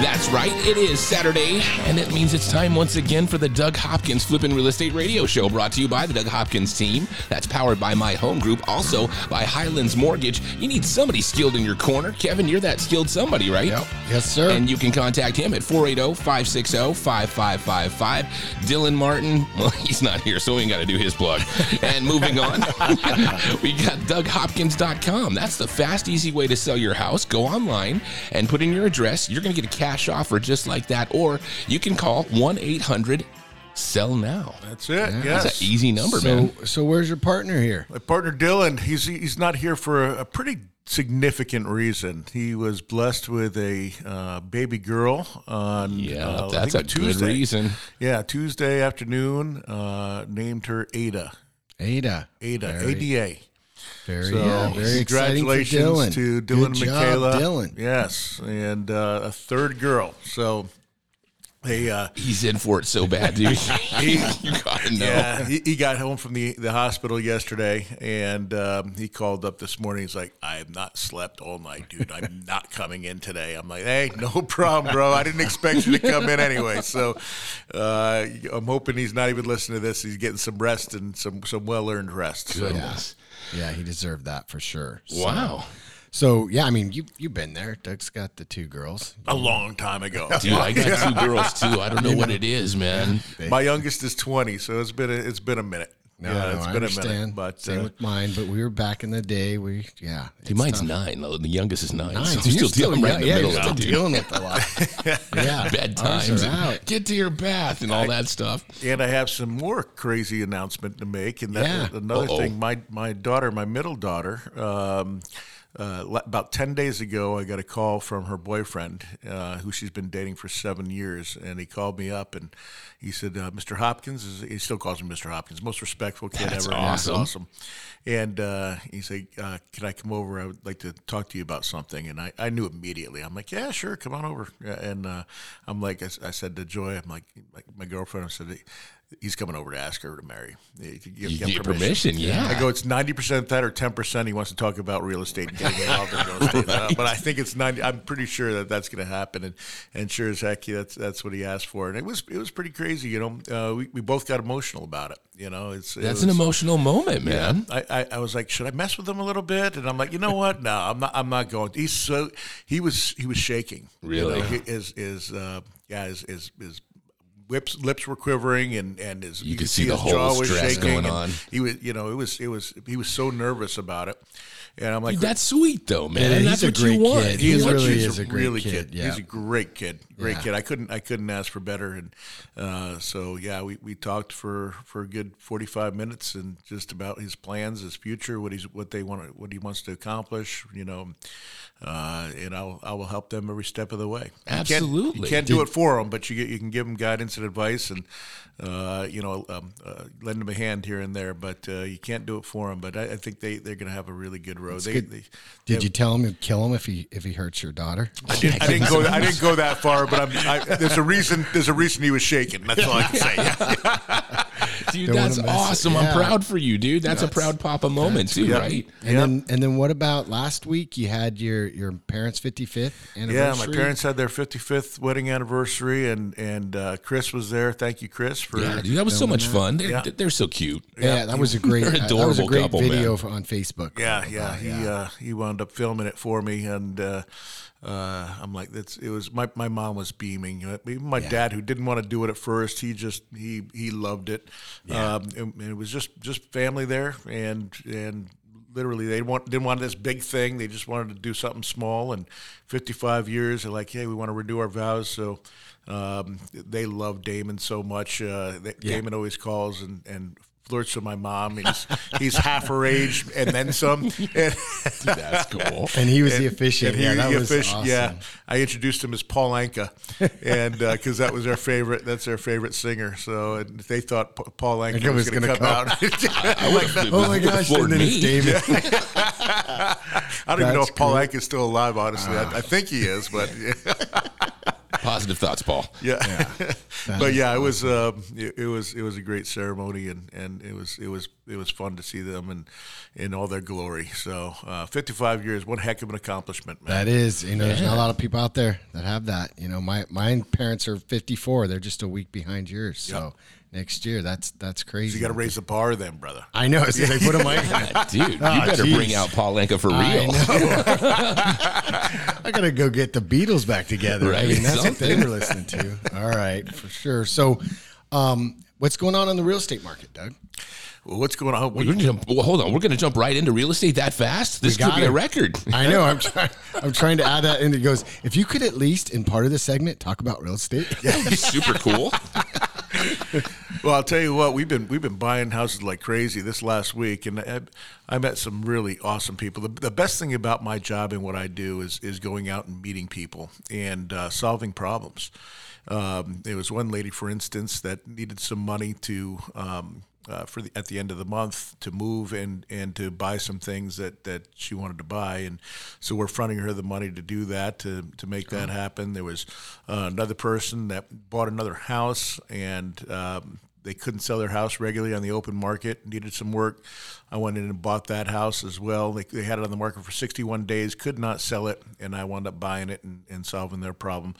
That's right. It is Saturday, and it means it's time once again for the Doug Hopkins Flippin' Real Estate Radio Show, brought to you by the Doug Hopkins team. That's powered by My Home Group, also by Highlands Mortgage. You need somebody skilled in your corner. Kevin, you're that skilled somebody, right? Yep. Yes, sir. And you can contact him at 480 560 5555. Dylan Martin, well, he's not here, so we ain't got to do his plug. and moving on, we got DougHopkins.com. That's the fast, easy way to sell your house. Go online and put in your address. You're going to get a cash offer just like that. Or you can call 1 800 Sell Now. That's it. Yes. That's an easy number, so, man. so where's your partner here? My partner Dylan, he's he's not here for a, a pretty significant reason. He was blessed with a uh, baby girl on Yeah, uh, that's a think good Tuesday. reason. Yeah, Tuesday afternoon. Uh, named her Ada. Ada. Ada. Very- ADA. Very, So, yeah, very congratulations Dylan. to Dylan Good and job, Michaela. Dylan. Yes, and uh, a third girl. So they uh, He's in for it so bad, dude. you gotta know. Yeah, he, he got home from the, the hospital yesterday, and um, he called up this morning. He's like, "I have not slept all night, dude. I'm not coming in today." I'm like, "Hey, no problem, bro. I didn't expect you to come in anyway." So uh, I'm hoping he's not even listening to this. He's getting some rest and some some well earned rest. So. Goodness. Yeah, he deserved that for sure. Wow. So yeah, I mean, you you've been there. Doug's got the two girls. A long time ago. Dude, I got two girls too. I don't know what it is, man. My youngest is 20, so it's been a, it's been a minute. No, yeah, no, it's I been understand. a minute. But Same uh, with mine, but we were back in the day. We yeah. Dude, mine's tough. nine. though. The youngest is nine. Nine. So So I'm you're still, dealing right in the yeah, middle you're of still dealing with a lot. yeah, Bad times. are and out. Get to your bath and all that stuff. And I have some more crazy announcement to make. And that, Yeah. another Uh-oh. thing, my my daughter, my middle daughter, um, uh, about ten days ago, I got a call from her boyfriend, uh, who she's been dating for seven years, and he called me up and he said, uh, "Mr. Hopkins is." He still calls me Mr. Hopkins, most respectful kid That's ever. awesome. awesome. And uh, he said, uh, "Can I come over? I would like to talk to you about something." And I, I knew immediately. I'm like, "Yeah, sure, come on over." And uh, I'm like, I said to Joy, I'm like, like my girlfriend, I said, "He's coming over to ask her to marry." You give- You give get permission, yeah. I go, it's ninety percent that or ten percent. He wants to talk about real estate and getting involved in real estate. Uh, but I think it's ninety. I'm pretty sure that that's going to happen, and and sure as heck, that's that's what he asked for, and it was it was pretty crazy. You know, uh, we we both got emotional about it. You know, it's it That's was- an emotional moment, man. I, I, I was like, should I mess with him a little bit? And I'm like, you know what? No, I'm not. I'm not going. He's so he was he was shaking. You Really? know, he- his his uh, yeah his his, his lips lips were quivering and and his You could see the his whole jaw was stress shaking. going and on. He was you know it was it was he was so nervous about it, and I'm like. Dude, that's sweet though, man. Yeah, And he's that's a what great you want. kid. He He is really he's is a great really kid, yeah. He's a great kid, great Yeah. kid. I couldn't I couldn't ask for better. And uh, so yeah, we, we talked for, for a good forty five minutes and just about his plans, his future, what he's what they want, what he wants to accomplish. You know, uh, and I'll I will help them every step of the way. You can't- Absolutely. you can't, do it for them, but you get, you can give them guidance and advice and. Uh, you know, um, uh, lend them a hand here and there, but uh, you can't do it for them. But I, I think they, they're going to have a really good road. They, good. they, Did you tell him you'd kill him if he if he hurts your daughter? I didn't, I didn't go. I didn't go that far, but I'm, I, there's a reason. There's a reason he was shaking. That's all I can say. Dude, that's mess it- awesome. I'm yeah. proud for you, dude. That's, a proud papa moment too, yeah. right? And Yep. then and then what about last week? You had your your parents' fifty fifth Yeah, my parents had their 55th wedding anniversary, and and uh, Chris was there. Thank you, Chris, for Yeah, dude, that was so much fun. They're, Yeah. they're so cute. Yeah, that was a great. They're uh, that was a adorable great couple, video man. on Facebook. Yeah, yeah. He Uh, he wound up filming it for me, and uh, uh, I'm like, that's it was my, my mom was beaming. Even my dad, who didn't want to do it at first, he just he he loved it. Um, and, and it was just just family there, and and literally they want didn't want this big thing. They just wanted to do something small. And 55 years, they're like, hey, we want to renew our vows. So um, they love Damon so much. Uh, that Damon always calls and and flirts with my mom. He's, he's half her age and then some. And, That's cool. And he was the officiant. and yeah, that was offici- awesome. Yeah, I introduced him as Paul Anka, and uh, because that was their favorite, that's their favorite singer. So and they thought Pa- Paul Anka Anka was, was going to gonna come, come. out. Like, Oh my gosh! And then it's. David. I don't even know if Paul great. Anka is still alive. Honestly, I, I think he is, but Positive thoughts, Paul. yeah, but yeah, it was uh, it, it was it was a great ceremony, and, and it was it was it was fun to see them and in all their glory. So, uh, 55 years, one heck of an accomplishment, man. That is, you know, there's not a lot of people out there that have that. You know, my my parents are 54. They're just a week behind yours. So next year, that's that's crazy. you got to raise the bar, then, brother. I know. So they put a mic. Dude, you Ah, better jeez. bring out Paul Anka for I real. I gotta go get the Beatles back together. I mean, that's what they were listening to. All right, for sure. So, um, what's going on in the real estate market, Doug? Well, what's going on? We're gonna jump, well, hold on, we're going to jump right into real estate that fast. This could got be a record. I know. I'm trying. I'm trying to add that in. It goes. If you could at least in part of the segment talk about real estate. Super cool. Well, I'll tell you what we've been we've been buying houses like crazy this last week, and I, I met some really awesome people. The, the best thing about my job and what I do is is going out and meeting people and uh, solving problems. Um, there was one lady, for instance, that needed some money to. Um, uh, for the, at the end of the month to move and, and to buy some things that, that she wanted to buy and so we're fronting her the money to do that to, to make that happen. There was uh, another person that bought another house and um, they couldn't sell their house regularly on the open market, needed some work. I went in and bought that house as well. They, they had it on the market for 61 days, could not sell it, and I wound up buying it and, and solving their problem.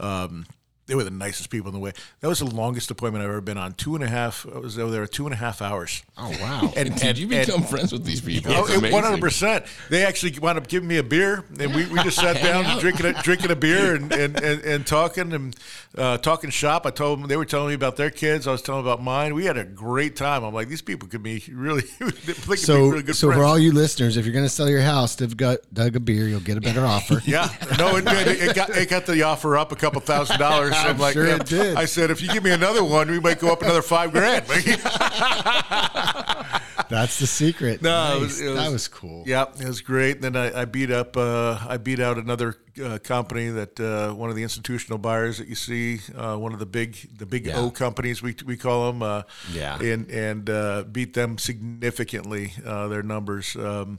Um, they were the nicest people in the way. That was the longest appointment I've ever been on. Two and a half. I was over there two and a half hours. Oh wow. And, Did you become friends with these people? One hundred percent. They actually wound up giving me a beer, and we, we just sat down drinking a, drinking a beer and, and, and, and talking and uh, talking shop. I told them they were telling me about their kids. I was telling them about mine. We had a great time. I'm like, these people could be really, they could be So, really good so friends. for all you listeners, if you're going to sell your house, they've got Doug a beer, you'll get a better offer. yeah, no, it, it, it got it got the offer up a couple thousand dollars. So I'm, I'm like, sure yeah. it did. I said, if you give me another one, we might go up another five grand. That's the secret. No, it was- it that was- was cool. Yeah, it was great. Then I, I beat up, uh, I beat out another uh, company that uh, one of the institutional buyers that you see, uh, one of the big, the big Yeah. O companies we we call them. Uh, Yeah. and and uh, beat them significantly. Uh, their numbers, um,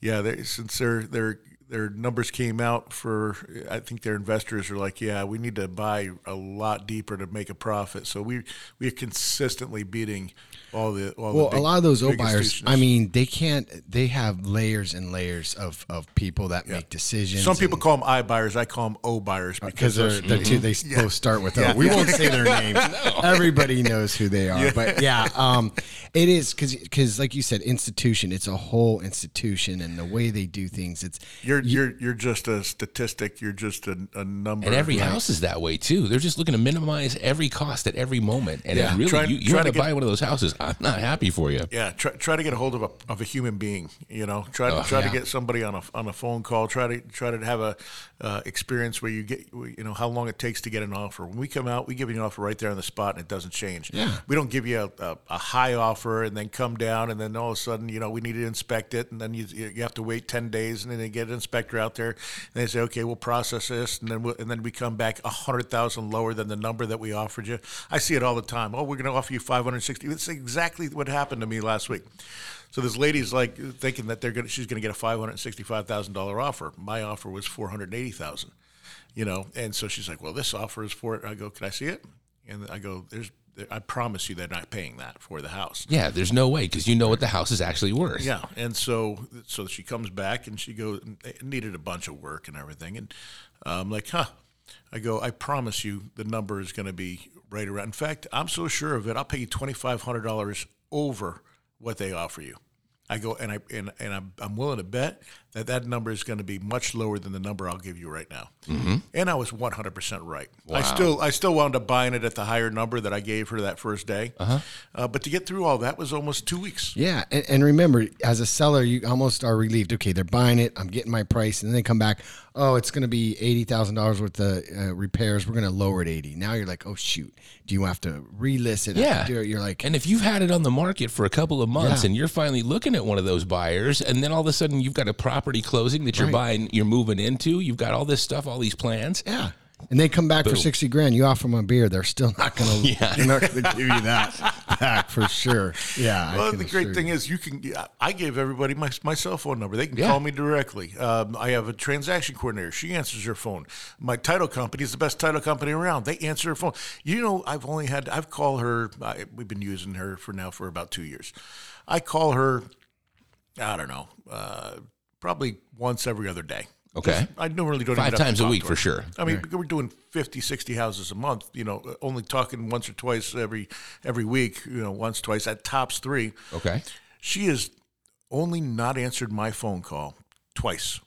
yeah, they, since their their their numbers came out for, I think their investors are like, yeah, we need to buy a lot deeper to make a profit. So we we are consistently beating all the all Well, the big, a lot of those O buyers. I mean, they can't. They have layers and layers of, of people that make decisions. Some people call them I buyers. I call them O buyers because because they're, those- they're two, they Yeah. both start with O. Yeah. We won't say their names. Everybody knows who they are. But yeah, um, it is because, because like you said, institution. It's a whole institution, and the way they do things. It's You're you're you're just a statistic. You're just a, a number. And every Right. house is that way too. They're just looking to minimize every cost at every moment. And Yeah. really, Try- you, you try to to get- buy one of those houses. I'm not happy for you. Yeah, try, try to get a hold of a of a human being. You know, try to Oh, try yeah. to get somebody on a on a phone call. Try to try to have a uh, experience where you get you know how long it takes to get an offer. When we come out, we give you an offer right there on the spot, and it doesn't change. Yeah. we don't give you a, a, a high offer and then come down, and then all of a sudden you know we need to inspect it, and then you you have to wait ten days, and then they get an inspector out there, and they say, okay, we'll process this, and then we'll, and then we come back a hundred thousand lower than the number that we offered you. I see it all the time. Oh, we're going to offer you five hundred sixty. It's exactly what happened to me last week. So this lady's like thinking that they're going to, she's going to get a five hundred sixty-five thousand dollar offer. My offer was four hundred eighty thousand. You know, and so she's like, "Well, this offer is for it." I go, "Can I see it?" And I go, "There's, I promise you, they're not paying that for the house." Yeah, there's no way because you know what the house is actually worth. Yeah, and so so she comes back and she goes it needed a bunch of work and everything, and uh, I'm like, huh. I go, I promise you, the number is going to be right around. In fact, I'm so sure of it. I'll pay you twenty five hundred dollars over what they offer you. I go and I and, and I'm, I'm willing to bet that that number is going to be much lower than the number I'll give you right now. And I was 100% right. I still I still wound up buying it at the higher number that I gave her that first day. Uh, but to get through all that was almost two weeks. Yeah, and, and remember, as a seller, you almost are relieved. Okay, they're buying it. I'm getting my price, and then they come back. Oh, it's going to be eighty thousand dollars worth of uh, repairs. We're going to lower it eighty. Now you're like, oh shoot, do you have to relist it? Yeah. You're, you're like, And if you've had it on the market for a couple of months Yeah. and you're finally looking at one of those buyers, and then all of a sudden you've got a property closing that you're Right. buying, you're moving into, you've got all this stuff, all these plans. yeah. And they come back for sixty grand. You offer them a beer, they're still not going to. Yeah. They're not going to give you that back for sure. Yeah. Well, the great thing you. is you can. I gave everybody my, my cell phone number. They can Yeah. call me directly. Um, I have a transaction coordinator. She answers her phone. My title company is the best title company around. They answer her phone. You know, I've only had I've called her. I, we've been using her for now for about two years. I call her. I don't know. Uh, probably once every other day. Okay. I don't really don't Five even have to times a week for sure. I mean, we're doing 50, 60 houses a month. You know, only talking once or twice every every week. You know, once, twice at tops three. Okay. She has only not answered my phone call twice.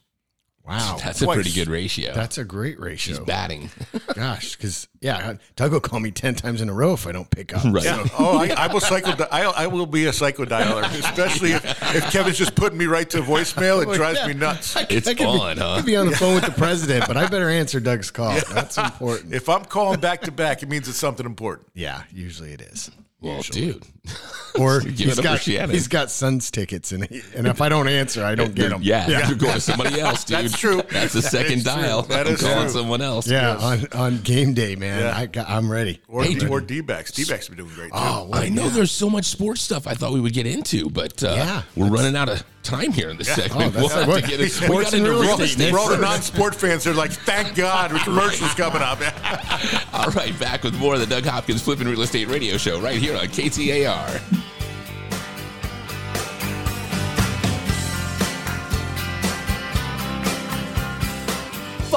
Wow. That's a pretty good ratio. That's a great ratio. She's batting. Gosh, because yeah, Doug will call me ten times in a row if I don't pick up. Right. Yeah. Oh, I, I will psycho. I, I will be a psycho dialer, especially if, if Kevin's just putting me right to voicemail. It oh, drives me nuts. It's I could on, be, I huh? could be on the phone with the president, but I better answer Doug's call. That's important. If I'm calling back to back, it means it's something important. Yeah, usually it is. Well, dude. Or Give he's it up got he's got Suns tickets, and he, and if I don't answer, I don't get them. Yeah, you're going to somebody else, dude. That's true. That's the That second is true. dial. That I'm is calling true. someone else. yeah. On, on game day, man, Yeah. I got, I'm ready. Or, Hey, or D-backs. D-backs have been doing great too. Oh, I know there's so much sports stuff I thought we would get into, but uh, Yeah, we're running out of time here in this segment. Oh, we'll have to get it. We sports got and into real real estate, estate. For all the non-sport fans, they're like, "Thank God, commercial's coming up." All right, back with more of the Doug Hopkins Flipping Real Estate Radio Show right here on KTAR.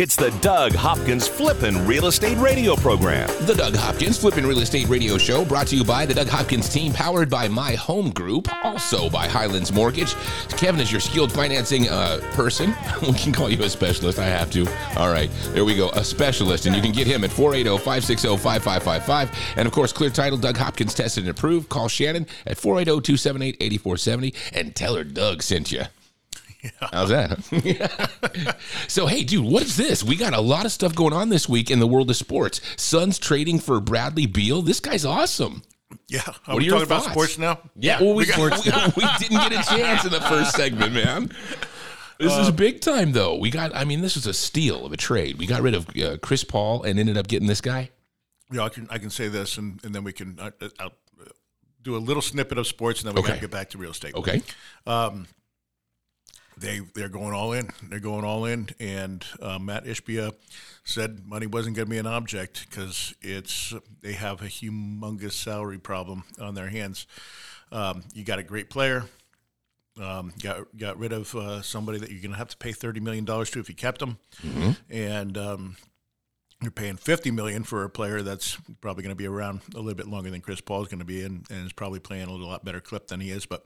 It's the Doug Hopkins Flippin' Real Estate Radio Program. The Doug Hopkins Flippin' Real Estate Radio Show brought to you by the Doug Hopkins team, powered by My Home Group, also by Highlands Mortgage. Kevin is your skilled financing uh, person. We can call you a specialist. I have to. All right, there we go. A specialist. And you can get him at 480 560 5555. And of course, clear title Doug Hopkins tested and approved. Call Shannon at 480 278 8470 and tell her Doug sent you. How's that? so, hey, dude, what is this? We got a lot of stuff going on this week in the world of sports. Suns trading for Bradley Beal. This guy's awesome. Yeah. Are What are we your talking about sports now? Yeah, well, we, we we, we didn't get a chance in the first segment, man. This Uh, is big time, though. We got, I mean, this was a steal of a trade. We got rid of uh, Chris Paul and ended up getting this guy. Yeah, I can I can say this, and, and then we can uh, uh, I'll do a little snippet of sports, and then we got to get back to real estate. Okay. They they're going all in. They're going all in, and uh, Matt Ishbia said money wasn't going to be an object because it's they have a humongous salary problem on their hands. Um, you got a great player. Um, got got rid of uh, somebody that you're going to have to pay thirty million dollars to if you kept them, and um, you're paying fifty million for a player that's probably going to be around a little bit longer than Chris Paul is going to be, and, and is probably playing a little lot better clip than he is. But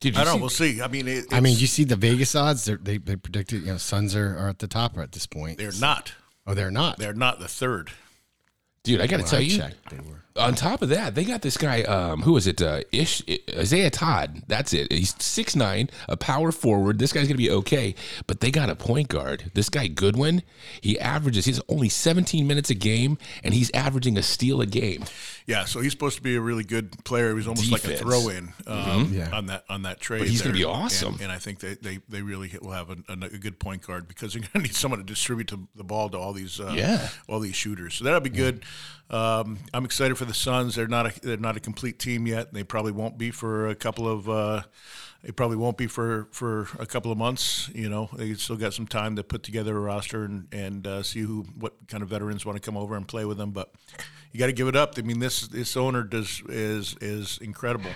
Did you I don't know. We'll see. I mean, it, I mean, you see the Vegas odds? They're, they they predicted you know Suns are, are at the top at this point. they're not. Oh, they're not. They're not the third. Dude, I got to When tell I you, checked, they were. On top of that, they got this guy. Um, who is it? Uh, Ish Isaiah Todd. That's it. He's six nine, a power forward. This guy's gonna be okay. But they got a point guard. This guy Goodwin. He averages. He's only 17 minutes a game, and he's averaging a steal a game. Yeah, so he's supposed to be a really good player. He was almost like a throw in um, Yeah. on that on that trade. But he's gonna be awesome. and, and I think they, they, they really will have a, a, a good point guard because they're going to need someone to distribute to the ball to all these uh, Yeah. all these shooters. So that'll be good. Um, I'm excited for the Suns. They're not a, they're not a complete team yet. They probably won't be for a couple of. Uh, they probably won't be for, for a couple of months. You know, they still got some time to put together a roster and and uh, see who what kind of veterans want to come over and play with them. But you got to give it up. I mean, this this owner does is is incredible.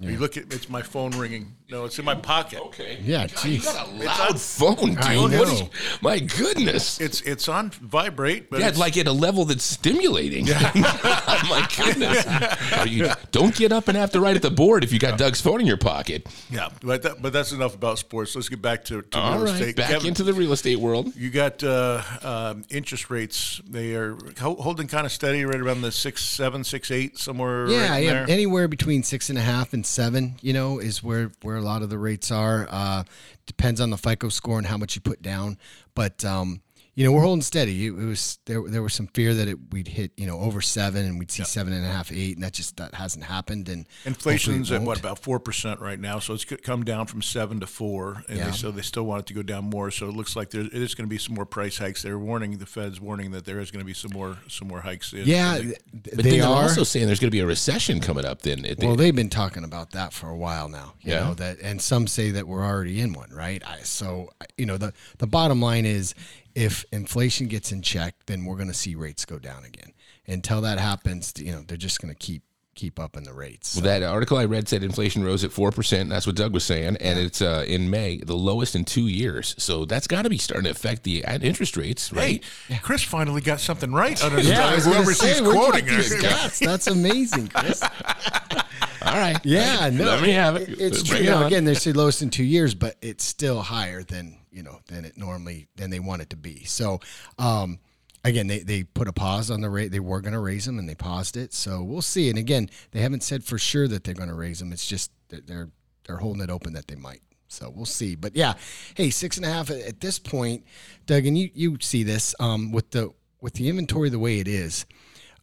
You look at it's my phone ringing. No, it's in my pocket. Okay. Yeah, geez. You got a loud phone, dude. I What is- know. my goodness. It's it's on vibrate, but Yeah, it's, like at a level that's stimulating. my goodness. Are you, don't get up and have to write at the board if you got Doug's phone in your pocket. yeah. But that, but that's enough about sports. Let's get back to, to All real right, estate. back Kevin, into the real estate world. You got uh, um, interest rates. They are ho- holding kind of steady, right around the six, seven, six, eight, somewhere. Yeah, right in yeah. there. Anywhere between six and a half and seven, you know, is where where a lot of the rates are. Uh, depends on the FICO score and how much you put down, but um, you know, we're holding steady. It, it was there. There was some fear that it, we'd hit, you know, over seven, and we'd see seven and a half, eight, and that just that hasn't happened. And Inflation's at what about four percent right now, so it's come down from seven to four, and Yeah. they, so they still want it to go down more. So it looks like there it is going to be some more price hikes. They're warning the Fed's warning that there is going to be some more some more hikes. In, Yeah, in th- But they then they're also saying there's going to be a recession coming up. Then at the- Well, they've been talking about that for a while now. You Yeah. know that, and some say that we're already in one, right? I, so you know the the bottom line is, if inflation gets in check, then we're going to see rates go down again. Until that happens, you know they're just going to keep keep up in the rates. Well, that article I read said inflation rose at four percent. That's what Doug was saying, and it's uh, in May, the lowest in two years. So that's got to be starting to affect the interest rates, Hey, right? Chris finally got something right. Under yeah, I was gonna whoever say, she's quoting. get these stats? That's amazing, Chris. All right. Yeah, no, Let me have it. It's true. You know, again, they say lowest in two years, but it's still higher than you know than it normally than they want it to be. So, um, again, they they put a pause on the rate. They were going to raise them, and they paused it. So we'll see. And again, they haven't said for sure that they're going to raise them. It's just that they're they're holding it open that they might. So we'll see. But yeah, hey, six and a half at, this point, Doug, and you you see this um, with the with the inventory the way it is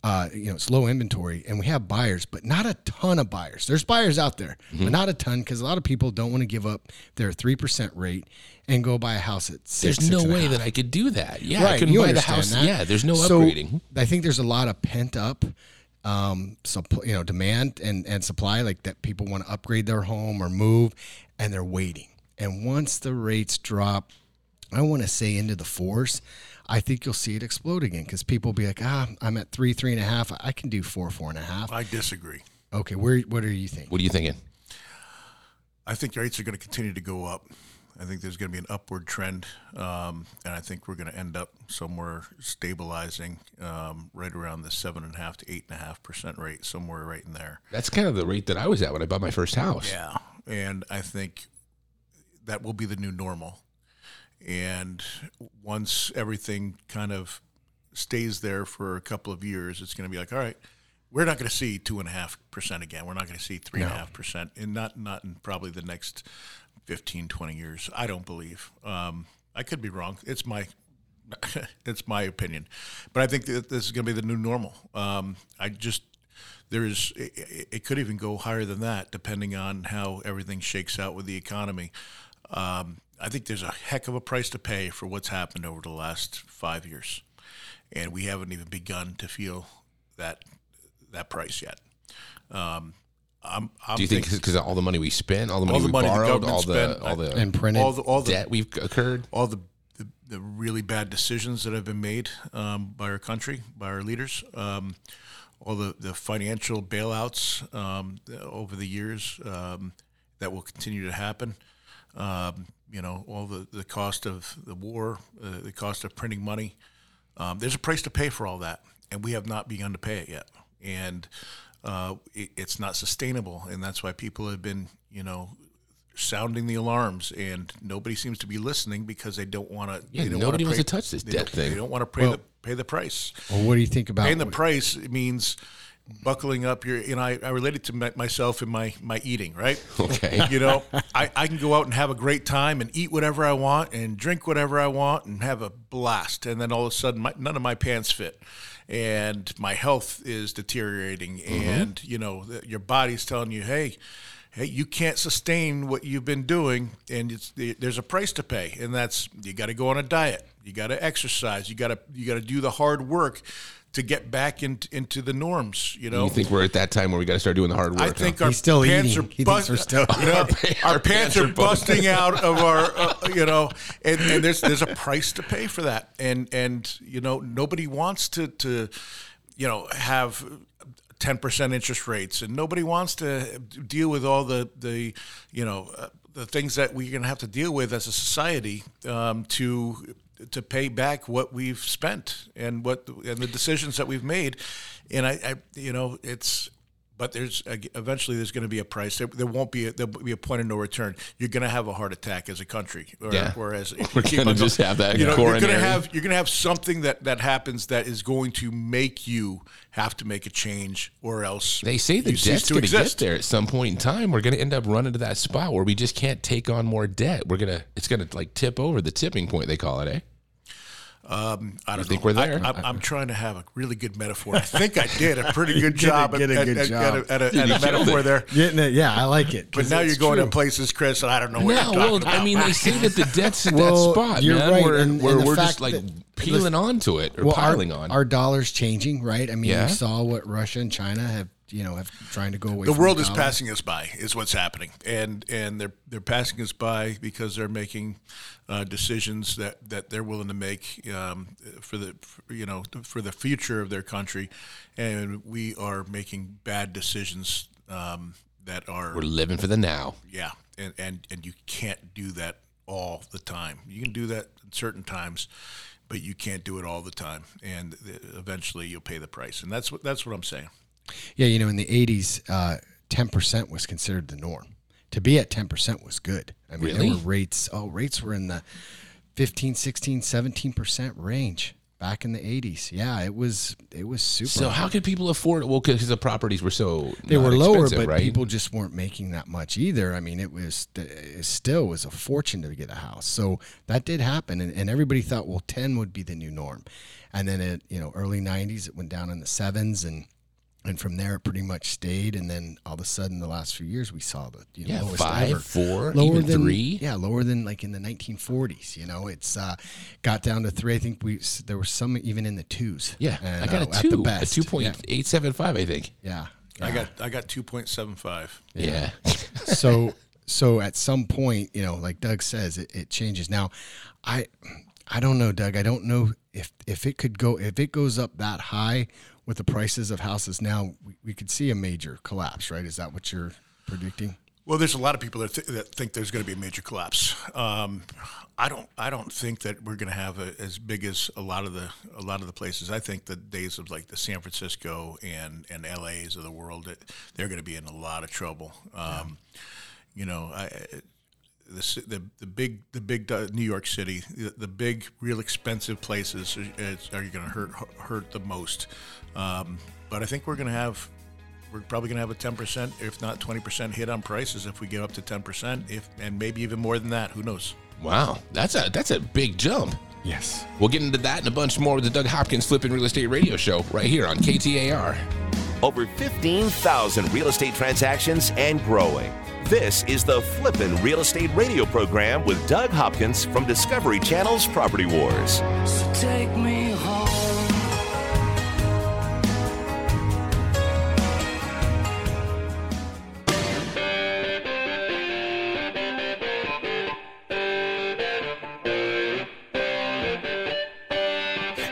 uh, you know, it's low inventory and we have buyers, but not a ton of buyers. There's buyers out there, Mm-hmm. but not a ton because a lot of people don't want to give up their 3% rate and go buy a house at six. There's no way that I could do that. Yeah, I Right, couldn't you buy the house. that. Yeah, there's no So, upgrading. I think there's a lot of pent up, um, you know, demand and, and supply, like that people want to upgrade their home or move, and they're waiting. And once the rates drop, I want to say into the fours, I think you'll see it explode again because people will be like, ah, I'm at three, three and a half. I can do four, four and a half. I disagree. Okay, where what are you thinking? What are you thinking? I think rates are going to continue to go up. I think there's going to be an upward trend, um, and I think we're going to end up somewhere stabilizing um, right around the seven and a half to eight and a half percent rate, somewhere right in there. That's kind of the rate that I was at when I bought my first house. Yeah, and I think that will be the new normal. And once everything kind of stays there for a couple of years, it's going to be like, all right, we're not going to see two and a half percent again. We're not going to see three and a half percent, and not not in probably the next 15, 20 years. I don't believe. Um, I could be wrong. It's my it's my opinion, but I think that this is going to be the new normal. Um, I just there is it, it could even go higher than that depending on how everything shakes out with the economy. Um, I think there's a heck of a price to pay for what's happened over the last five years, and we haven't even begun to feel that that price yet. Um, I'm, I'm Do you think thinking- because all the money we spent, all the money All the we money borrowed, government all the spent, all the and printed. all the all the debt we've occurred? all the, the, the really bad decisions that have been made um, by our country, by our leaders, um, all the, the financial bailouts um, over the years um, that will continue to happen. Um, you know, all the, the cost of the war, uh, the cost of printing money. Um, there's a price to pay for all that, and we have not begun to pay it yet. And uh, it, it's not sustainable, and that's why people have been, you know, sounding the alarms, and nobody seems to be listening because they don't want to. Yeah, nobody wants pay- to touch this debt thing. They don't want to pay Well- the pay the price. Well, what do you think about Paying the price It means buckling up your. You know, I, I relate it to my, myself in my my eating. Right. Okay. You know, I, I can go out and have a great time and eat whatever I want and drink whatever I want and have a blast, and then all of a sudden, my, none of my pants fit, and my health is deteriorating, mm-hmm. and you know, your body's telling you, hey. Hey, you can't sustain what you've been doing, and it's, there's a price to pay, and that's you got to go on a diet, you got to exercise, you got to you got to do the hard work to get back into into the norms. You know, You think we're at that time where we got to start doing the hard work? I huh? think our He's still pants eating. are He thinks bust- we're still- you know, our, Our pants, pants are are busting. busting out of our, uh, you know, and, and there's there's a price to pay for that, and and you know nobody wants to to, you know, have. 10% interest rates and nobody wants to deal with all the the you know uh, the things that we're going to have to deal with as a society um, to to pay back what we've spent and what and the decisions that we've made. And I, I you know it's but there's eventually there's going to be a price. There, there won't be a, there'll be a point of no return. You're going to have a heart attack as a country. Or, Yeah. Whereas We're going to just have that. You know, you're going to have you're going to have something that that happens that is going to make you have to make a change, or else They say the debt's going to get there at some point in time. We're going to end up running to that spot where we just can't take on more debt. We're gonna, it's going to like tip over the tipping point. They call it, eh? Um, I don't think know. we're there? I, am trying to have a really good metaphor. I think I did a pretty good job at, good at, job. at, at, a, at a You killed metaphor it. there. Getting it, yeah, I like it. But now you're going true. to places, Chris, and I don't know what No, you're talking well, about. I mean, they say that the debt's at Well, that spot, you're man, right, where, and- where and we're just like peeling onto it or well, piling our, on. Our dollar's changing, right? I mean, Yeah. you saw what Russia and China have, you know, have trying to go away. the from world is passing us by is what's happening. And and they're they're passing us by because they're making uh, decisions that that they're willing to make um, for the for, you know for the future of their country. And we are making bad decisions um, that are we're living for the now. yeah. And, and and you can't do that all the time. You can do that at certain times but you can't do it all the time. And uh, eventually you'll pay the price. And that's what that's what I'm saying Yeah, you know, in the '80s, uh, ten percent was considered the norm. To be at ten percent was good. I mean, Really? there were rates. Oh, rates were in the 15, 16, 17 percent range back in the '80s. Yeah, it was. It was super. So how could people afford it? Well, because the properties were so they were lower, but right? people just weren't making that much either. I mean, it was it still was a fortune to get a house. So that did happen, and, and everybody thought, well, ten would be the new norm, and then it you know early '90s it went down in the sevens, and and from there it pretty much stayed, and then all of a sudden the last few years we saw the you know, Yeah, lowest five, ever. four, lower even than three. yeah, lower than like in the 1940s. You know, it's uh, got down to three. I think we there were some even in the twos. Yeah, and, I got uh, a at the two, a best. two point eight seven five, I think. Yeah, I got I got 2.75 Yeah, so so at some point you know like doug says it, it changes now i i don't know doug i don't know if if it could go if it goes up that high with the prices of houses now we, we could see a major collapse right is that what you're predicting Well, there's a lot of people that, th- that think there's going to be a major collapse. Um, I don't. I don't think that we're going to have a, as big as a lot of the a lot of the places. I think the days of like the San Francisco and and LA's of the world, they're going to be in a lot of trouble. Um, You know, I, the, the the big the big uh, New York City, the, the big real expensive places are, are going to hurt hurt the most. Um, but I think we're going to have we're probably going to have a 10%, if not 20% hit on prices if we get up to 10%, if and maybe even more than that. Who knows? Wow, that's a that's a big jump. Yes. We'll get into that and a bunch more with the Doug Hopkins Flipping Real Estate Radio Show right here on KTAR. Over 15,000 real estate transactions and growing. This is the Flippin' Real Estate Radio program with Doug Hopkins from Discovery Channel's Property Wars. So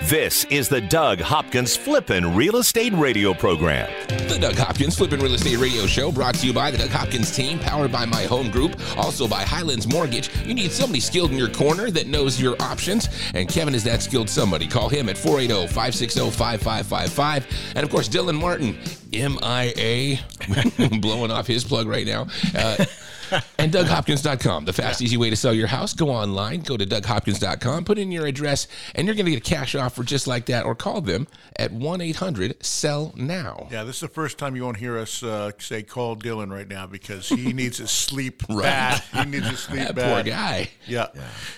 This is the Doug Hopkins Flippin' Real Estate Radio program. The Doug Hopkins Flipping Real Estate Radio Show brought to you by the Doug Hopkins team, powered by My Home Group, also by Highlands Mortgage. You need somebody skilled in your corner that knows your options, and Kevin is that skilled somebody. Call him at 480 560 5555. And of course, Dylan Martin, MIA, blowing off his plug right now. Uh, and DougHopkins.com, the fast, easy way to sell your house. Go online, go to DougHopkins.com, put in your address, and you're going to get a cash offer just like that, or call them at 1 800 SELL NOW. Yeah, this is the first time you won't hear us uh, say call Dylan right now because he needs his sleep Right. bad. He needs his sleep That bad. poor guy. Yeah,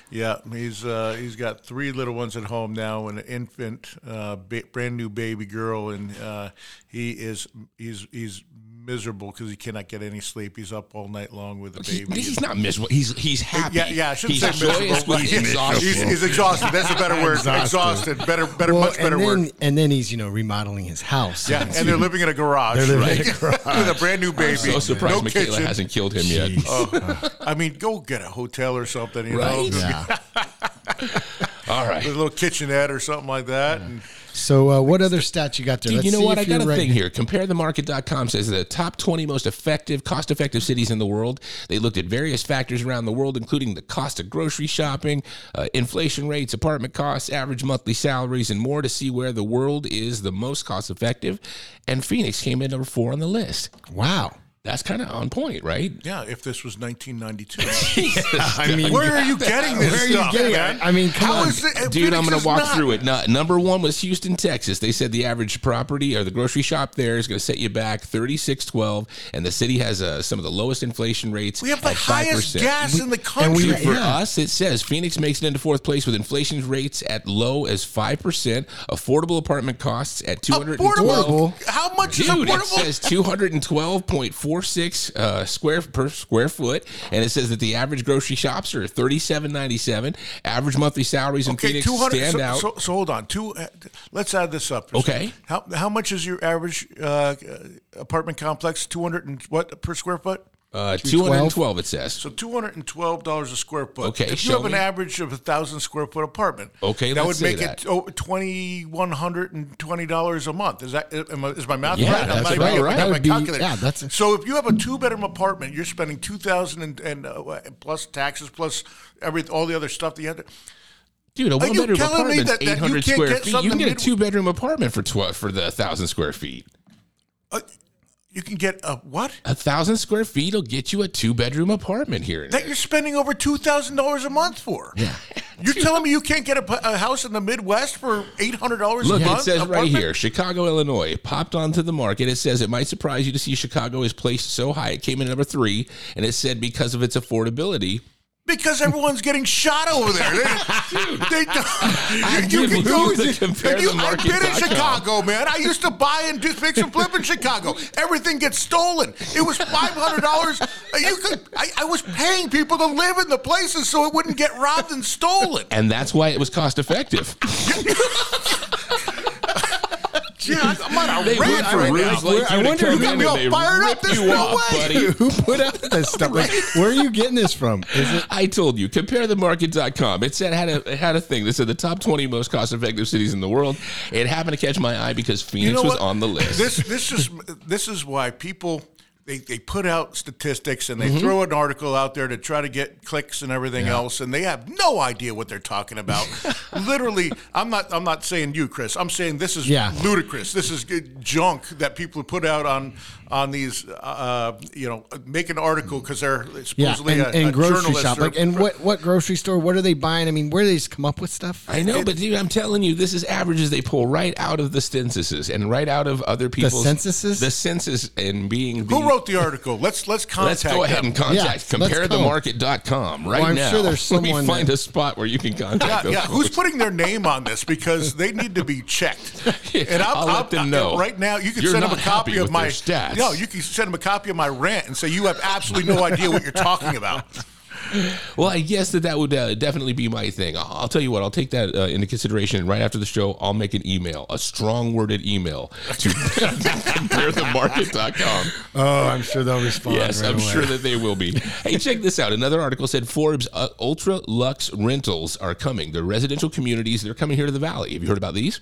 yeah. He's uh, he's got three little ones at home now, and an infant, uh, ba- brand new baby girl, and uh, he is he's he's miserable because he cannot get any sleep. He's up all night long with the He- baby. he's not miserable. He's he's happy. yeah, yeah. I shouldn't he's say miserable. but he's exhausted. He's, he's exhausted. That's a better word. Exhausted. exhausted. Better, better, Well, much better and then word. and then he's you know remodeling his house. Yeah, and they're living in a garage. They're living in a garage. with a brand new baby. so surprised no Michaela kitchen. hasn't killed him yet. Oh, I mean, go get a hotel or something. You Right? know, Yeah. All right. a little kitchenette or something like that. And So uh, what other stats you got there? Dude, you know what? I got a right. thing here. CompareTheMarket.com says the top 20 most effective, cost effective cities in the world. They looked at various factors around the world, including the cost of grocery shopping, uh, inflation rates, apartment costs, average monthly salaries, and more to see where the world is the most cost effective. And Phoenix came in number four on the list. Wow that's kind of on point, right? Yeah, if this was 1992. I mean, where are you getting this? Where stuff, are you getting man? I mean, come How on, it, uh, dude. I'm going to walk not. through it. Number one was Houston, Texas. They said the average property or the grocery shop there is going to set you back 36.12, and the city has uh, some of the lowest inflation rates. We have the highest 5%. gas we, in the country. We, for yeah. us, it says Phoenix makes it into fourth place with inflation rates at low as five percent. Affordable apartment costs at 212. Affordable? How much dude, is affordable? It says 212.4 four six uh, square per square foot, and it says that the average grocery shops are thirty seven ninety seven. Average monthly salaries in okay, Phoenix stand So, out. so, so hold on. Two. Uh, let's add this up. Okay. How how much is your average uh, apartment complex? 200 and what per square foot? Uh, two hundred and twelve. It says. So two hundred and twelve dollars a square foot. Okay, if you show have an me. average of a thousand square foot apartment, Okay, that let's would say make that. it oh, twenty one hundred and twenty dollars a month. Is that am I- is my math Yeah, right? that's not even right, looking right. at That my would be- calculator. yeah, that's- so if you have a two bedroom apartment, you're spending two thousand and, and uh, plus taxes plus every all the other stuff that you have to. Dude, a one you bedroom telling me apartment's that- that you eight hundred can't square get feet. something You can get a mid- two bedroom apartment for twelve for the thousand square feet. Uh, you can get a what? A thousand square feet will get you a two bedroom apartment here. That you're spending over two thousand dollars a month for. Yeah. You're telling me you can't get a, a house in the Midwest for eight hundred dollars a Look, month? it says right here, Chicago, Illinois, popped onto the market. It says it might surprise you to see Chicago is placed so high. It came in number three, and it said because of its affordability. Because everyone's getting shot over there. They, they don't. You, you can go. you and you, the I've been in Chicago, man. I used to buy and do fix and flip in Chicago. Everything gets stolen. It was five hundred dollars. Uh, you could. I, I was paying people to live in the places so it wouldn't get robbed and stolen. And that's why it was cost effective. Yeah, I'm on a rant right now. like I you wonder who got me all fired up this no off, way. buddy. Who put out this stuff? Like, where are you getting this from? Is it? I told you, comparethemarket.com. It said had a it had a thing that said the top 20 most cost effective cities in the world. It happened to catch my eye because Phoenix You know was on the list. This this is this is why people they, they put out statistics and they Mm-hmm. throw an article out there to try to get clicks and everything else, and they have no idea what they're talking about. Literally, I'm not I'm not saying you, Chris. I'm saying this is Yeah. ludicrous. This is good junk that people put out on on these. Uh, you know, make an article because they're Yeah, supposedly and, a, and a grocery journalist shop. or- Like, and what what grocery store? What are they buying? I mean, where do they just come up with stuff? I know, but dude, I'm telling you, this is averages they pull right out of the censuses and right out of other people's censuses? The census and being the, who wrote the article? Let's let's contact. Let's go ahead them. and contact Yeah, let's comparethemarket.com right I'm now. sure there's Let me someone find that- a spot where you can contact Yeah, those yeah. Who's putting their name on this because they need to be checked? And I'll let them know. right now. You can You're send them a copy of my their stats. No, you can send them a copy of my rant and say you have absolutely no idea what you're talking about. Well, I guess that that would uh, definitely be my thing. I'll, I'll tell you what, I'll take that uh, into consideration. Right after the show, I'll make an email, a strong worded email to comparethemarket.com. Oh, I'm sure they'll respond. Yes, right I'm away. sure that they will be. Hey, check this out. Another article said Forbes uh, Ultra Lux rentals are coming. They're residential communities. They're coming here to the valley. Have you heard about these?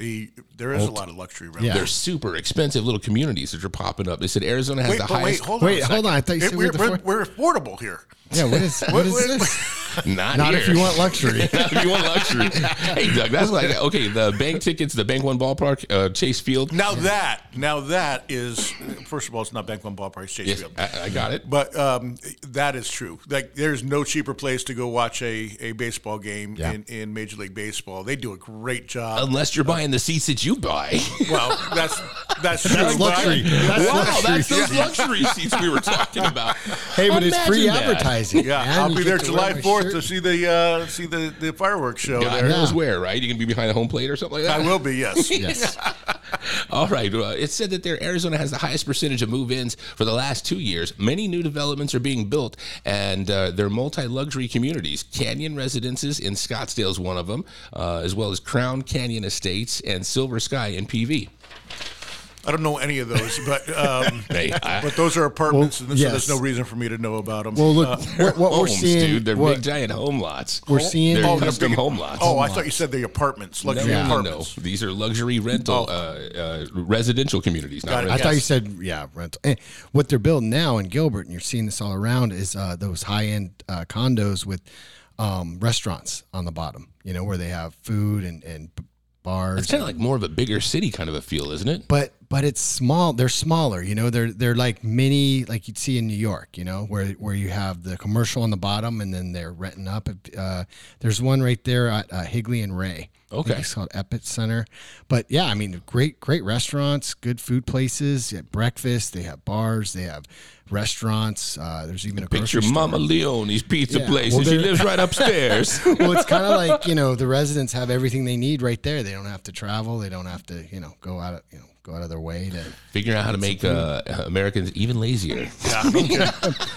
The there is a lot of luxury rentals. Yeah. They're super expensive little communities that are popping up. They said Arizona has Wait, the but wait, highest. hold on. Wait, hold on. I thought you said we we're, were we're, we're affordable here. Yeah, what is what is what- this? Not, Not here. if you want luxury. Not if you want luxury. hey, Doug, that's like okay. The bank tickets, the Bank One Ballpark, uh, Chase Field. Now that now that is first of all, it's not Bank One Ballpark, it's Chase Yes, Field. I, I got it. But um, that is true. Like, there's no cheaper place to go watch a, a baseball game Yeah. in, in Major League Baseball. They do a great job. Unless you're buying the seats that you buy. well, that's that's, true, That's luxury. That's wow, luxury. that's those luxury seats we were talking about. Hey, but it's free that. advertising. Yeah, man. I'll You be there July Fourth to see the uh, see the, the fireworks show God there. knows Yeah. where, right? You can be behind the home plate or something like that. I will be, yes. Yes. All right. Uh, it said that there Arizona has the highest percentage of move-ins for the last two years. Many new developments are being built, and uh, they're multi-luxury communities. Canyon Residences in Scottsdale is one of them, uh, as well as Crown Canyon Estates and Silver Sky in PV. I don't know any of those, but um, Hey, I- but those are apartments, Well, and so yes. there's no reason for me to know about them. Well, look, Uh, what, what we're seeing, dude. They're what- big giant home lots. We're seeing- they're Oh, custom big- home lots. oh, I thought you said the apartments, no, luxury no, no, no. apartments. These are luxury rental, Oh. uh, uh, residential communities, not Got. I rental. thought you said yeah, rental. And what they're building now in Gilbert, and you're seeing this all around, is uh, those high end uh, condos with um, restaurants on the bottom. You know, where they have food and and b- bars. It's kind of like more of a bigger city kind of a feel, isn't it? but but it's small. They're smaller. You know, they're they're like mini, like you'd see in New York. You know, where where you have the commercial on the bottom, and then they're renting up. Uh, there's one right there at uh, Higley and Ray. Okay. it's called Epicenter. But yeah, I mean, great great restaurants, good food places. You have breakfast. They have bars. They have restaurants. Uh, there's even a Picture store. Mama Leone's pizza Yeah. place, Well, and she lives right upstairs. well, it's kind of like you know the residents have everything they need right there. They don't have to travel. They don't have to you know go out of you know go out of their way to. Figuring out how to make uh, Americans even lazier. Yeah. okay.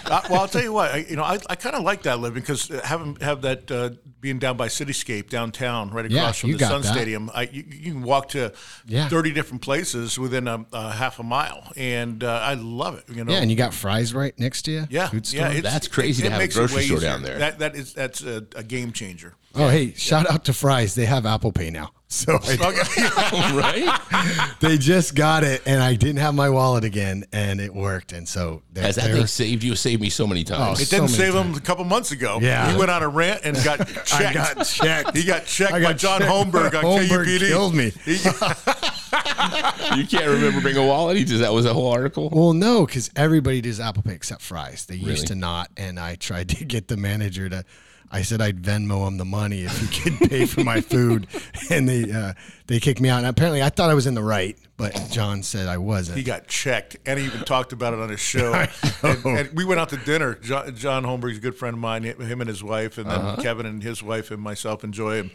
uh, well, I'll tell you what. I, you know, I, I kind of like that living because having have that uh, being down by Cityscape downtown, right Yeah, across from the Sun that. Stadium. I, you, you can walk to Yeah. thirty different places within a, a half a mile, and uh, I love it. You know. Yeah, and you got Fry's right next to you. yeah, food store. yeah, That's crazy to have a makes it grocery way store easier. down there. That that is that's a, a game changer. Oh, hey, shout out to Fry's. They have Apple Pay now. So I, right? they just got it, and I didn't have my wallet again, and it worked. And so they're, Has that they're- thing saved you? Saved me so many oh, times. It So didn't many save him a couple months ago. Yeah. he went on a rant and got checked. I got checked. He got checked I by got John checked. Holmberg on Holmberg KUPD. killed me. He- you can't remember bringing a wallet? He just, that was a whole article? Well, no, because everybody does Apple Pay except Fry's. They Really? used to not, and I tried to get the manager to. I said I'd Venmo him the money if he could pay for my food, and they uh, they kicked me out. And apparently, I thought I was in the right, but John said I wasn't. he got checked, and he even talked about it on his show. and, and we went out to dinner. John, John Holmberg's a good friend of mine. Him and his wife, and then Uh-huh. Kevin and his wife, and myself and Joy. And,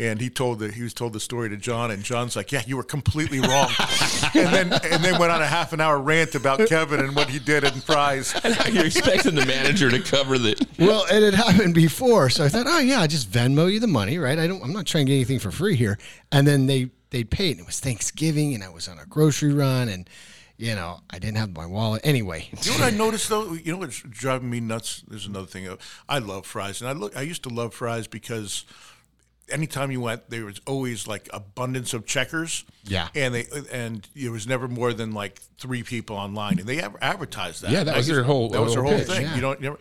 and he told the he was told the story to John, and John's like, "Yeah, you were completely wrong." and then and then went on a half an hour rant about Kevin and what he did in Fry's. You're expecting the manager to cover the. Well, it had happened before, so I thought, oh yeah, I just Venmo you the money, right? I don't, I'm not trying to get anything for free here. And then they they paid, and it was Thanksgiving, and I was on a grocery run, and you know I didn't have my wallet anyway. You know what I noticed though? You know what's driving me nuts? There's another thing. I love Fry's, and I look. I used to love Fry's because anytime you went, there was always like abundance of checkers. Yeah. and they and there was never more than like three people online, and they adver- advertised that. Yeah, that was their whole- that was their whole pitch, thing. yeah. You don't never.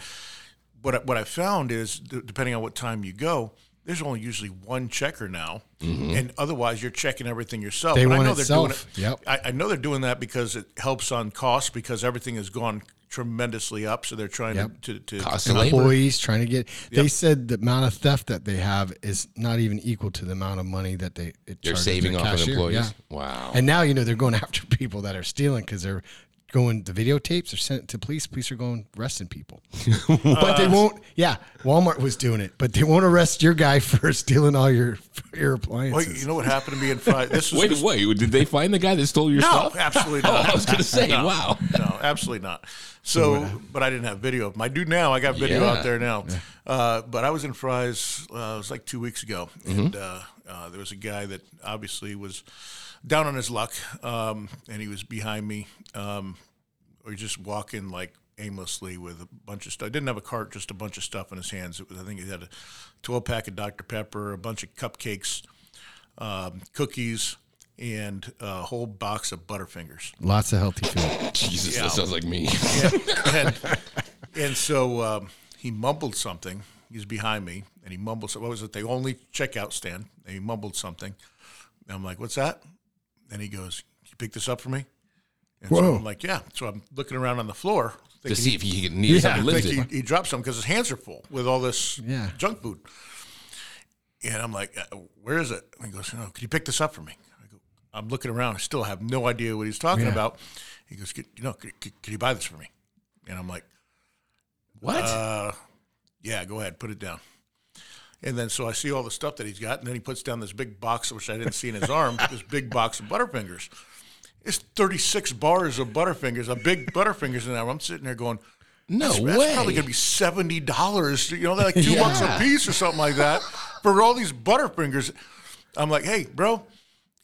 What I- what I found is d- depending on what time you go. There's only usually one checker now, mm-hmm. and otherwise you're checking everything yourself. They And I know it they're doing it. Yep. I, I know they're doing that because it helps on cost because everything has gone tremendously up. So they're trying Yep. to, to, to Cost of labor. employees trying to get. They said the amount of theft that they have is not even equal to the amount of money that they it They're saving their off of employees. Yeah. Wow. And now you know they're going after people that are stealing because they're going the videotapes are sent to police. Police are going arresting people, but they won't. Yeah, Walmart was doing it, but they won't arrest your guy for stealing all your your Well, appliances. you know what happened to me in Friday? This was wait, this- wait. Did they find the guy that stole your No, stuff? absolutely Oh, not. I was going to say, No, wow. No, absolutely not. So, but I didn't have video of them. I do now. I got video Yeah. out there now. Uh, but I was in Fry's, uh, it was like two weeks ago. Mm-hmm. And uh, uh, there was a guy that obviously was down on his luck. Um, and he was behind me. Um, or just walking like aimlessly with a bunch of stuff. I didn't have a cart, just a bunch of stuff in his hands. It was, I think he had a 12 pack of Dr. Pepper, a bunch of cupcakes, um, cookies, and a whole box of Butterfingers. Lots of healthy food. Jesus, Yeah. that sounds like me. and, and so um, he mumbled something. He's behind me, and he mumbled. What was it? The only checkout stand. And he mumbled something. And I'm like, "What's that?" And he goes, "Can you pick this up for me?" And so I'm like, "Yeah." So I'm looking around on the floor to see if he can need something I lifted. he, he dropped some because his hands are full with all this Yeah. junk food. And I'm like, uh, where is it? And he goes, no, can you pick this up for me? I go, I'm looking around. I still have no idea what he's talking Yeah. about. He goes, "Can- you know, can, can, can you buy this for me? And I'm like, What? uh, yeah, go ahead, put it down. And then so I see all the stuff that he's got, and then he puts down this big box, which I didn't see in his arm, this big box of Butterfingers. It's 36 bars of Butterfingers, a big Butterfingers in there. I'm sitting there going, no that's, way. that's probably going to be seventy dollars. You know, like two bucks a piece or something like that for all these Butterfingers. I'm like, hey, bro,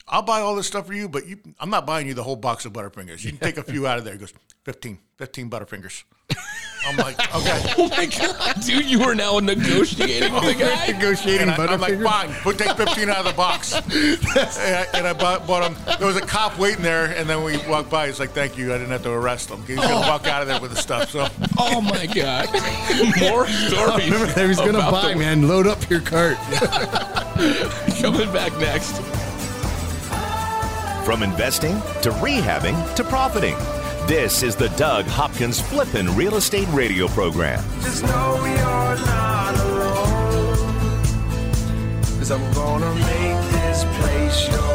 I'll buy all this stuff for you, but you, I'm not buying you the whole box of Butterfingers. You can take a few out of there. He goes, 15, 15 Butterfingers. I'm like, okay. oh my god, dude! You are now negotiating with the guy. Negotiating And I, am like, Butterfingers. fine, put take 15 out of the box. and I, and I bought, bought him. There was a cop waiting there, and then we walked by. He's like, thank you. I didn't have to arrest him. He's going to oh. walk out of there with the stuff. So. Oh my god! More stories. He he's gonna buy, the- man. Load up your cart. Coming back next. From investing to rehabbing to profiting. This is the Doug Hopkins Flippin' Real Estate Radio Program. Just know you're not alone. Cause I'm gonna make this place your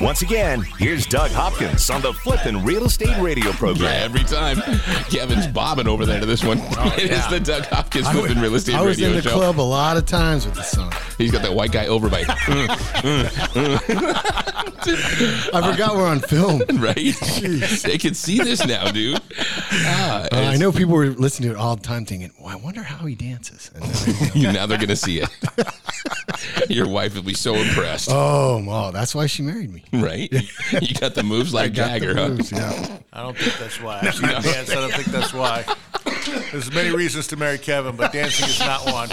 Once again, here's Doug Hopkins on the Flippin' Real Estate Radio program. Yeah, program. every time. Kevin's bobbing over there to this one. it is the Doug Hopkins I Flippin' Real Estate Radio show. I was Radio in the Show. club a lot of times with the song. He's got that white guy overbite, I forgot we're on film. right? they can see this now, dude. Ah, Uh, I know people were listening to it all the time thinking, well, I wonder how he dances. And then I go, now they're gonna see it. Your wife will be so impressed, oh, well, that's why she married me. right? You got the moves like Got the Jagger, huh? moves, yeah. I don't think that's why. I've seen him dance. I don't think that's why. There's many reasons to marry Kevin, but dancing is not one.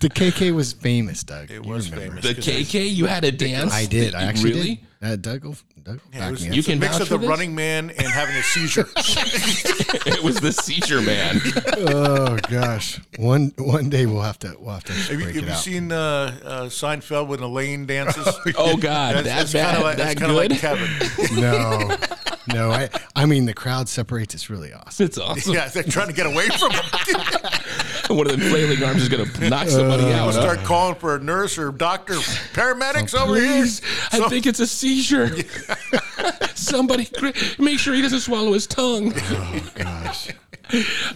The KK was famous, Doug. It You was remember. famous. The KK, you had a dance. I did. I actually really. did. Uh, Doug, will- Doug will was, me it up. You can mix vouch of the this? running man and having a seizure. it was the seizure man. oh gosh, one one day we'll have to we'll have to Have you, have it you out. seen uh, uh, Seinfeld when Elaine dances? Oh God, That's, that's, that's kind bad. of like, that that's good. like Kevin. no, no. I I mean the crowd separates. It's really awesome. it's awesome. Yeah, they're trying to get away from him. One of them flailing arms is gonna knock somebody Uh, out. huh? Start calling for a nurse or doctor, paramedics over here. Please, I think it's a seizure. Somebody, make sure he doesn't swallow his tongue. Oh gosh.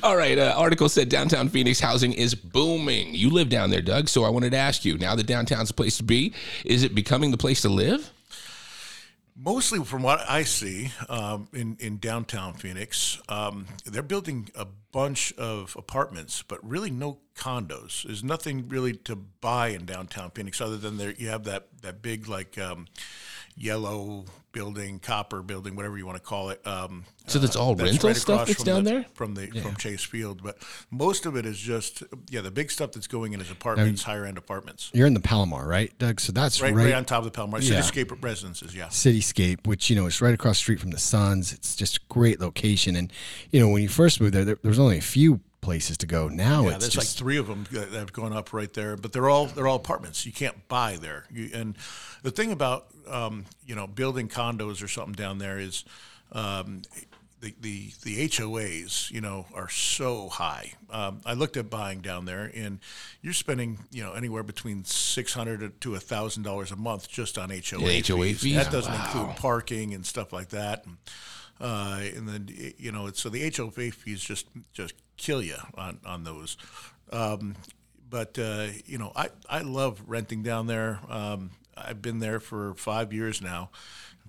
All right. Uh, article said downtown Phoenix housing is booming. You live down there, Doug. So I wanted to ask you. Now that downtown's a place to be, is it becoming the place to live? Mostly from what I see um, in, in downtown Phoenix, um, they're building a bunch of apartments, but really no condos. There's nothing really to buy in downtown Phoenix other than there you have that, that big like um, yellow building, copper building, whatever you want to call it. Um, So that's all rental stuff across that's down the- there? from the from Chase Field. But most of it is just yeah, the big stuff that's going in is apartments, higher end apartments, You're in the Palomar, right, Doug? So that's right, right, right, on top of the Palomar Yeah. Cityscape residences. Yeah, Cityscape, which you know is right across the street from the Suns. It's just a great location, and you know when you first moved there, there, there was only a few places to go. Now Yeah, it's there's like just three of them that have gone up right there, but they're all they're all apartments. You can't buy there. You, and the thing about um, you know building condos or something down there is um, the, the the HOAs you know are so high. Um, I looked at buying down there, and you're spending you know anywhere between six hundred to a thousand dollars a month just on HOA Yeah, HOA fees? That doesn't Wow. include parking and stuff like that. And, uh, and then you know, it's, so the HOA fees just just kill you on on those. Um, but uh, you know, I I love renting down there. Um, I've been there for five years now.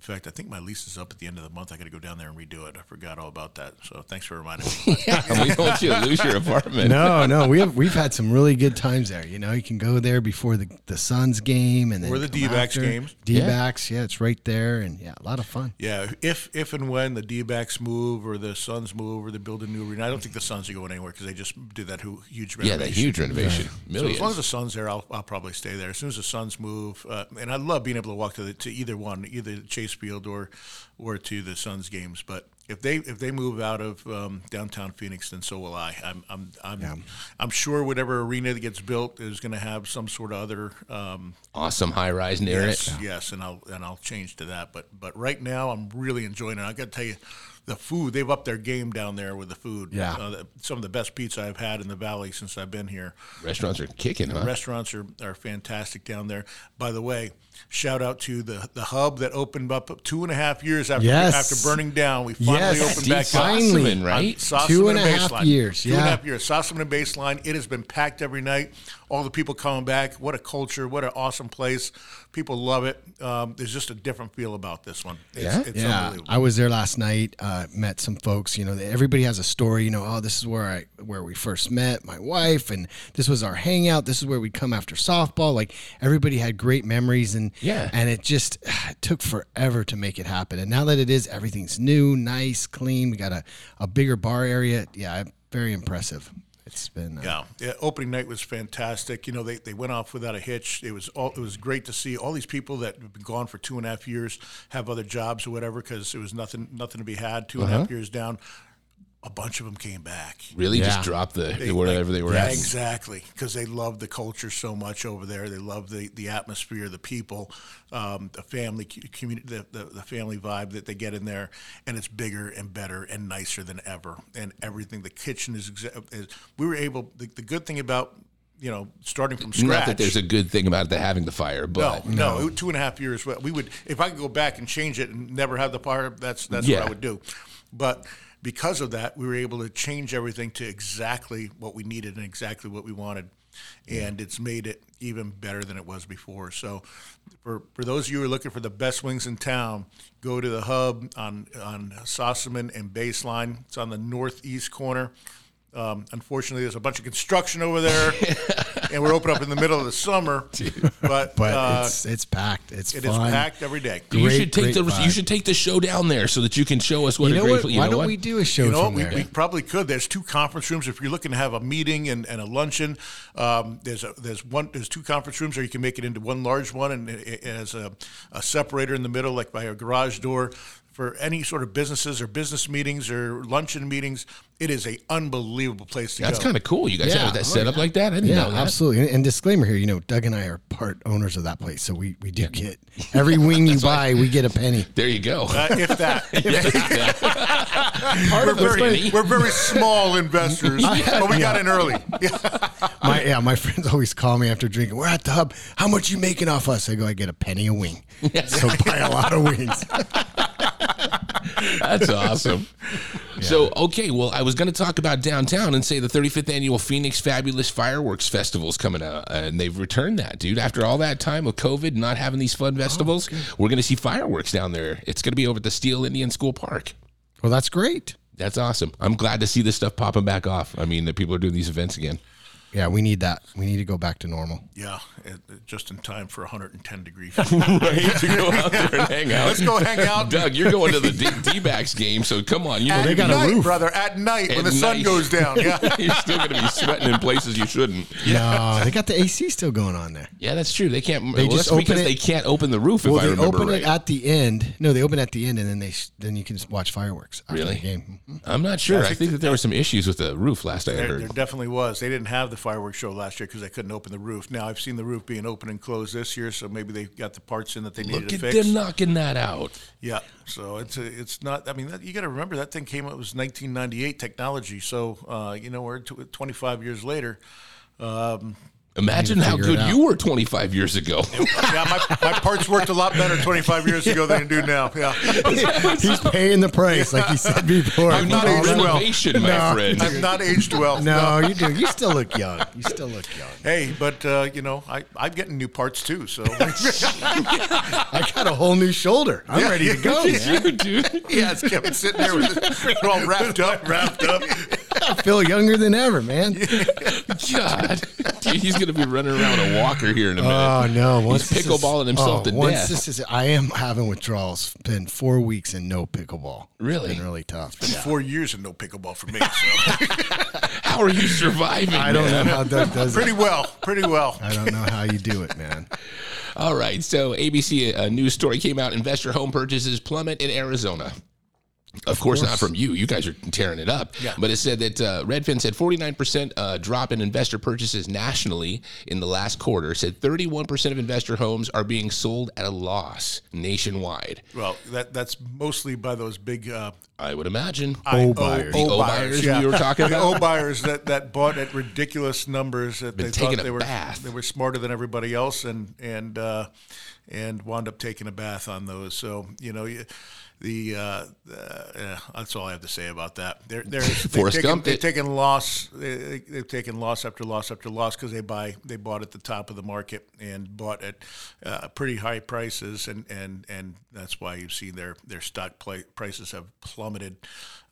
In fact, I think my lease is up at the end of the month. I got to go down there and redo it. I forgot all about that. So thanks for reminding me. Yeah, we don't want you to lose your apartment. no, no. We have we've had some really good times there. You know, you can go there before the the Suns game and then Or the come D-backs after. games. D-backs, yeah. it's right there, and yeah, a lot of fun. Yeah, if if and when the D-backs move or the Suns move or they build a new arena, I don't think the Suns are going anywhere because they just did that hu- huge Yeah, renovation. that huge renovation. So Millions. as long as the Suns there, I'll, I'll probably stay there. As soon as the Suns move, uh, and I love being able to walk to the, to either one, either Chase Field or or to the Suns games. But if they if they move out of um, downtown Phoenix, then so will I. I'm I'm I'm, I'm sure whatever arena that gets built is going to have some sort of other um, awesome high rise near yes, it. yes, and I'll and I'll change to that. But but right now, I'm really enjoying it. I got to tell you, the food they've upped their game down there with the food. Yeah. uh, some of the best pizza I've had in the valley since I've been here. Restaurants are kicking, huh? Restaurants are, are fantastic down there. By the way, shout out to the the hub that opened up two and a half years after Yes. after burning down. We finally Yes. opened Steve back up. Finally. Sossaman, right? Sossaman Two and a half Baseline. years, Two and a yeah. half years. Sossaman and Baseline. It has been packed every night. All the people coming back. What a culture. What an awesome place. People love it. Um, there's just a different feel about this one. It's, Yeah? it's yeah, unbelievable. I was there last night. Uh, met some folks. You know, everybody has a story. You know, oh, this is where I where we first met my wife, and this was our hangout. This is where we come after softball. Like everybody had great memories, and Yeah. and it just it took forever to make it happen. And now that it is, everything's new, nice, clean. We got a, a bigger bar area. Yeah, very impressive. It's been uh, Yeah, yeah. Opening night was fantastic. You know, they, they went off without a hitch. It was all it was great to see all these people that have been gone for two and a half years have other jobs or whatever because it was nothing nothing to be had. Two and a half years down. A bunch of them came back. Really, Yeah. just dropped the whatever they were at. Exactly, because they love the culture so much over there. They love the, the atmosphere, the people, um, the family community, the, the, the family vibe that they get in there, and it's bigger and better and nicer than ever. And everything, the kitchen is, exa- is we were able. The, the good thing about you know starting from scratch. Not that there's a good thing about the having the fire, no, but no, two and a half years. well, We would, if I could go back and change it and never have the fire, that's that's Yeah. what I would do. But because of that, we were able to change everything to exactly what we needed and exactly what we wanted, and it's made it even better than it was before. So, for for those of you who are looking for the best wings in town, go to the hub on on Sossaman and Baseline. It's on the northeast corner. Um, unfortunately, there's a bunch of construction over there, and we're open up in the middle of the summer. But, But uh, it's it's packed. It's it is fun. packed every day. you should take the vibe. you should take the show down there so that you can show us what You a know great. what? You Why know don't what? we do a show You know from We, there? we probably could. There's two conference rooms. If you're looking to have a meeting and, and a luncheon, um, there's a, there's one there's two conference rooms, or you can make it into one large one, and it, it has a, a separator in the middle, like by a garage door. For any sort of businesses or business meetings or luncheon meetings, it is a unbelievable place to go. That's go. kind of cool. You guys Yeah. have that Oh, set up like that. I didn't yeah, know that. absolutely. And, and disclaimer here, you know, Doug and I are part owners of that place, so we, we do get every wing you buy, we get a penny. There you go. Uh, if that, Part we're very, we're very small investors, but we got in early. My yeah, my friends always call me after drinking. We're at the hub. How much you making off us? I go, I get a penny a wing. So buy a lot of wings. That's awesome. So, okay, well, I was going to talk about downtown and say the 35th annual Phoenix Fabulous Fireworks Festival is coming out, and they've returned that, dude. After all that time of COVID, not having these fun oh, festivals, we're going to see fireworks down there. It's going to be over at the Steele Indian School Park. Well, that's great. That's awesome. I'm glad to see this stuff popping back off. I mean, that people are doing these events again. Yeah, we need that. We need to go back to normal. Yeah, it, it- just in time for 110 degrees. right? To go out there and hang out. Let's go hang out. Doug, you're going to the D- D-backs game, so come on. You know, At they got a roof. brother. At night when At the sun goes down. Yeah. you're still going to be sweating in places you shouldn't. No, they got the AC still going on there. Yeah, that's true. They can't. They well, just that's because it- they can't open the roof. If Well, I they remember open right. it at the end. No, they open at the end, and then they sh- then you can just watch fireworks. After Really? The game. Mhm. I'm not sure. I I think think that there were some issues with the roof last I heard. there definitely was. They didn't have the fireworks show last year because they couldn't open the roof. Now I've seen the roof being open and closed this year, so maybe they got the parts in that they needed Look to at them knocking that out. Yeah, so it's a, it's not. I mean, that, you got to remember that thing came out was 1998 technology. So uh, you know we're tw 25 years later. Um, Imagine how good you were 25 years ago. yeah, my, my parts worked a lot better 25 years ago than they do now. Yeah, He's paying the price, like he said before. I'm not aged well. renovation, my friend. I've not aged well. No, you do. You still look young. You still look young. Hey, but uh, you know, I, I'm getting new parts too. So I got a whole new shoulder. I'm ready to go. Man. you, dude. yeah, it's Kevin sitting there with it all wrapped up, wrapped up. I feel younger than ever, man. God, Dude, he's gonna be running around with a walker here in a minute. Oh no! Once he's this is- pickleballing himself oh, to once death. This is, I am having withdrawals. Been four weeks and no pickleball. Really? It's been really tough. it's Yeah. Four years and no pickleball for me. So How are you surviving? I don't know how Doug does pretty it. well, pretty well. I don't know how you do it, man. All right. So ABC a news story came out: investor home purchases plummet in Arizona. Of, course, not from you. You guys are tearing it up. Yeah. But it said that uh, Redfin said 49% uh, drop in investor purchases nationally in the last quarter. Said 31% of investor homes are being sold at a loss nationwide. Well, that that's mostly by those big uh, I would imagine. O buyers. The O buyers yeah. we were talking about. The? O buyers that, that bought at ridiculous numbers that Been they thought they were bath. they were smarter than everybody else and and uh, and wound up taking a bath on those. So you know. You, the uh, uh, that's all I have to say about that. They're they're they've Forrest taken, they've taken loss. They, they've taken loss after loss after loss because they buy they bought at the top of the market and bought at uh, pretty high prices, and, and, and that's why you've seen their their stock prices have plummeted,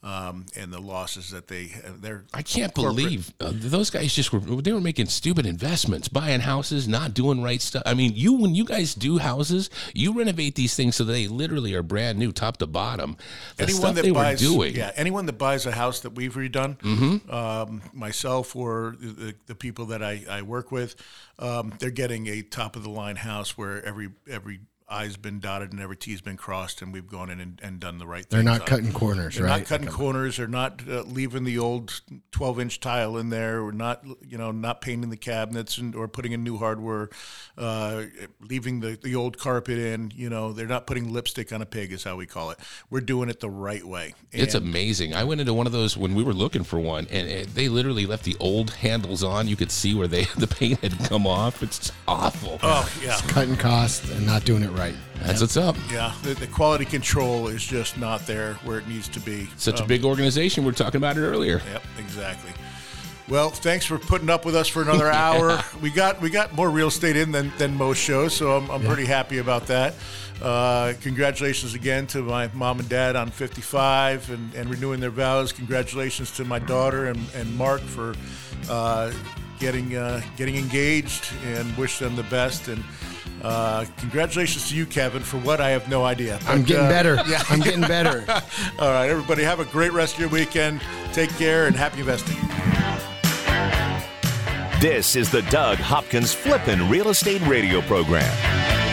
um, and the losses that they they're I can't corporate- believe uh, those guys just were they were making stupid investments, buying houses, not doing right stuff. I mean, you when you guys do houses, you renovate these things so they literally are brand new, top to bottom. The anyone stuff that they buys, were doing, yeah, anyone that buys a house that we've redone, Mm-hmm. um, myself or the, the people that I, I work with, um, they're getting a top of the line house where every every I's been dotted and every T's been crossed, and we've gone in and, and done the right. Thing. They're not on cutting corners, They're right? not cutting corners. They're not uh, leaving the old 12 inch tile in there. We're not, you know, not painting the cabinets and, or putting in new hardware. Uh, leaving the, the old carpet in. You know, they're not putting lipstick on a pig, is how we call it. We're doing it the right way. It's amazing. I went into one of those when we were looking for one, and it, they literally left the old handles on. You could see where they the paint had come off. It's awful. Oh yeah, Cutting costs and not doing it right. That's what's up. yeah. The, the quality control is just not there where it needs to be. Such a Um, big organization. We are talking about it earlier. Yep, exactly. Well, thanks for putting up with us for another hour. We got we got more real estate in than, than most shows, so I'm, I'm pretty happy about that. Uh, congratulations again to my mom and dad on 55 and, and renewing their vows. Congratulations to my daughter and, and Mark for uh, getting uh, getting engaged and wish them the best. And uh, congratulations to you, Kevin, for what I have no idea. I'm getting uh, better. Yeah. I'm getting better. All right, everybody, have a great rest of your weekend. Take care and happy investing. This is the Doug Hopkins Flippin' Real Estate Radio Program.